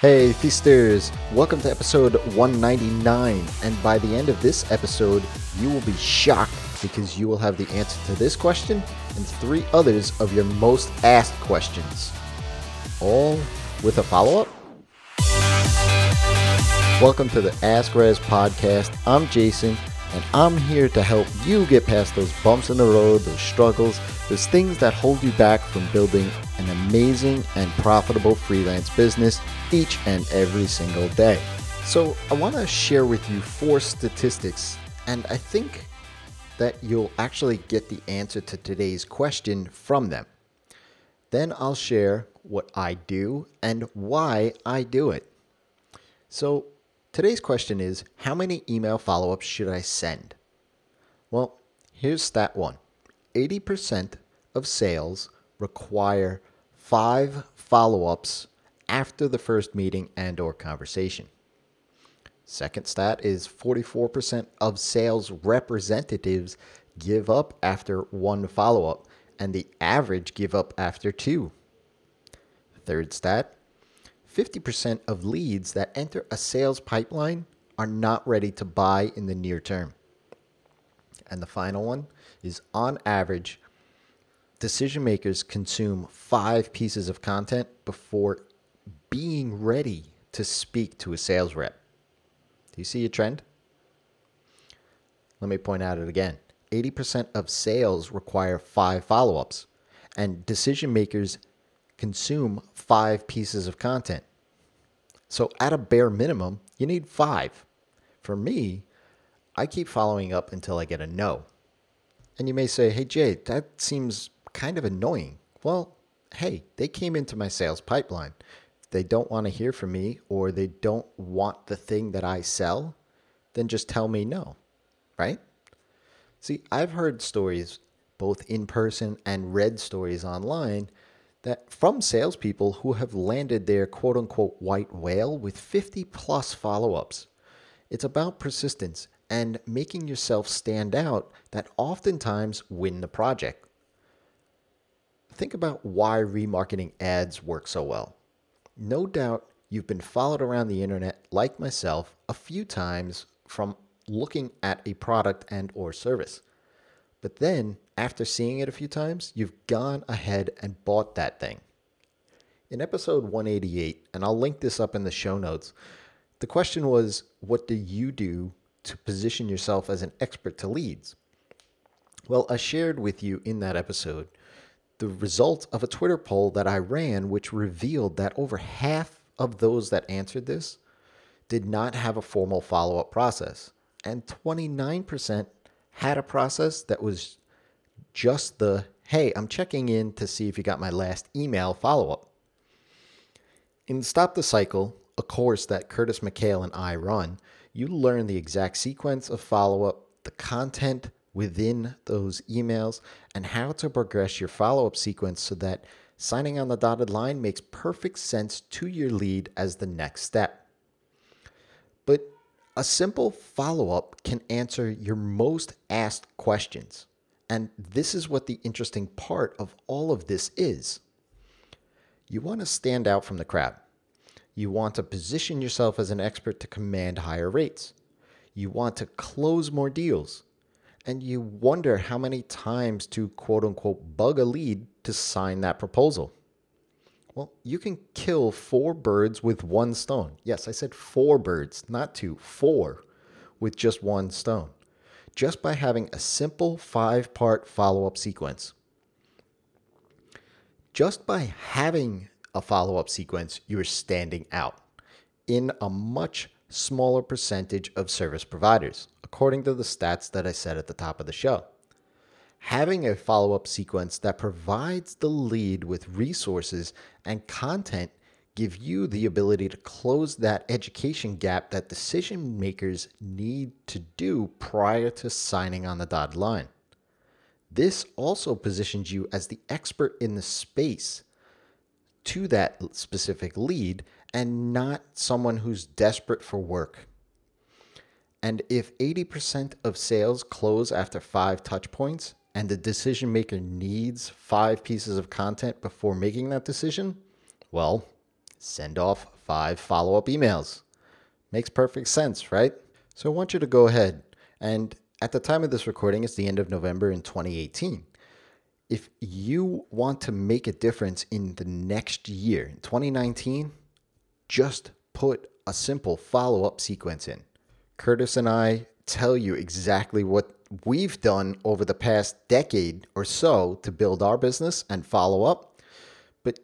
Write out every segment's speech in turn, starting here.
Hey, feasters! Welcome to episode 199. And by the end of this episode, you will be shocked because you will have the answer to this question and three others of your most asked questions. All with a follow up? Welcome to the Ask Rezzz podcast. I'm Jason, and I'm here to help you get past those bumps in the road, those struggles, those things that hold you back from building an amazing and profitable freelance business each and every single day. So, I want to share with you four statistics, and I think that you'll actually get the answer to today's question from them. Then I'll share what I do and why I do it. So, today's question is How many email follow ups should I send? Well, here's stat one 80% of sales require five follow ups after the first meeting and or conversation. Second stat is 44% of sales representatives give up after one follow-up and the average give up after two. Third stat, 50% of leads that enter a sales pipeline are not ready to buy in the near term. And the final one is on average, decision makers consume five pieces of content before being ready to speak to a sales rep. Do you see a trend? Let me point out it again 80% of sales require five follow ups, and decision makers consume five pieces of content. So, at a bare minimum, you need five. For me, I keep following up until I get a no. And you may say, hey, Jay, that seems kind of annoying. Well, hey, they came into my sales pipeline If they don't want to hear from me or they don't want the thing that I sell, then just tell me no, right? See, I've heard stories both in person and read stories online that from salespeople who have landed their quote unquote white whale with 50 plus follow ups. It's about persistence and making yourself stand out that oftentimes win the project. Think about why remarketing ads work so well. No doubt you've been followed around the internet like myself a few times from looking at a product and or service. But then after seeing it a few times, you've gone ahead and bought that thing. In episode 188, and I'll link this up in the show notes, the question was what do you do to position yourself as an expert to leads? Well, I shared with you in that episode the result of a Twitter poll that I ran, which revealed that over half of those that answered this did not have a formal follow up process, and 29% had a process that was just the hey, I'm checking in to see if you got my last email follow up. In Stop the Cycle, a course that Curtis McHale and I run, you learn the exact sequence of follow up, the content, within those emails and how to progress your follow up sequence so that signing on the dotted line makes perfect sense to your lead as the next step. But a simple follow up can answer your most asked questions. And this is what the interesting part of all of this is. You want to stand out from the crowd. You want to position yourself as an expert to command higher rates. You want to close more deals and you wonder how many times to quote unquote bug a lead to sign that proposal. Well, you can kill four birds with one stone. Yes, I said four birds, not two, four with just one stone, just by having a simple five part follow up sequence. Just by having a follow up sequence, you're standing out in a much smaller percentage of service providers according to the stats that I said at the top of the show. Having a follow up sequence that provides the lead with resources and content give you the ability to close that education gap that decision makers need to do prior to signing on the dotted line. This also positions you as the expert in the space to that specific lead and not someone who's desperate for work. And if 80% of sales close after five touch points and the decision maker needs five pieces of content before making that decision, well, send off five follow up emails. Makes perfect sense, right? So I want you to go ahead and at the time of this recording, it's the end of November in 2018. If you want to make a difference in the next year, in 2019, just put a simple follow up sequence in. Curtis and I tell you exactly what we've done over the past decade or so to build our business and follow up. But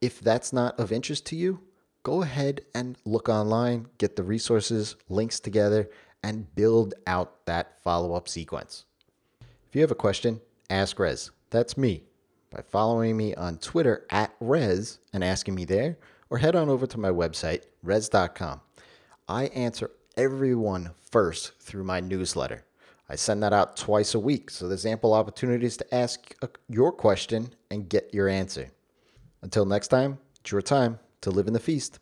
if that's not of interest to you, go ahead and look online, get the resources, links together, and build out that follow up sequence. If you have a question, ask Rezzz. That's me by following me on Twitter at Rezzz and asking me there, or head on over to my website, rezzz.com. I answer everyone first through my newsletter. I send that out twice a week, so there's ample opportunities to ask your question and get your answer. Until next time, it's your time to live in the feast.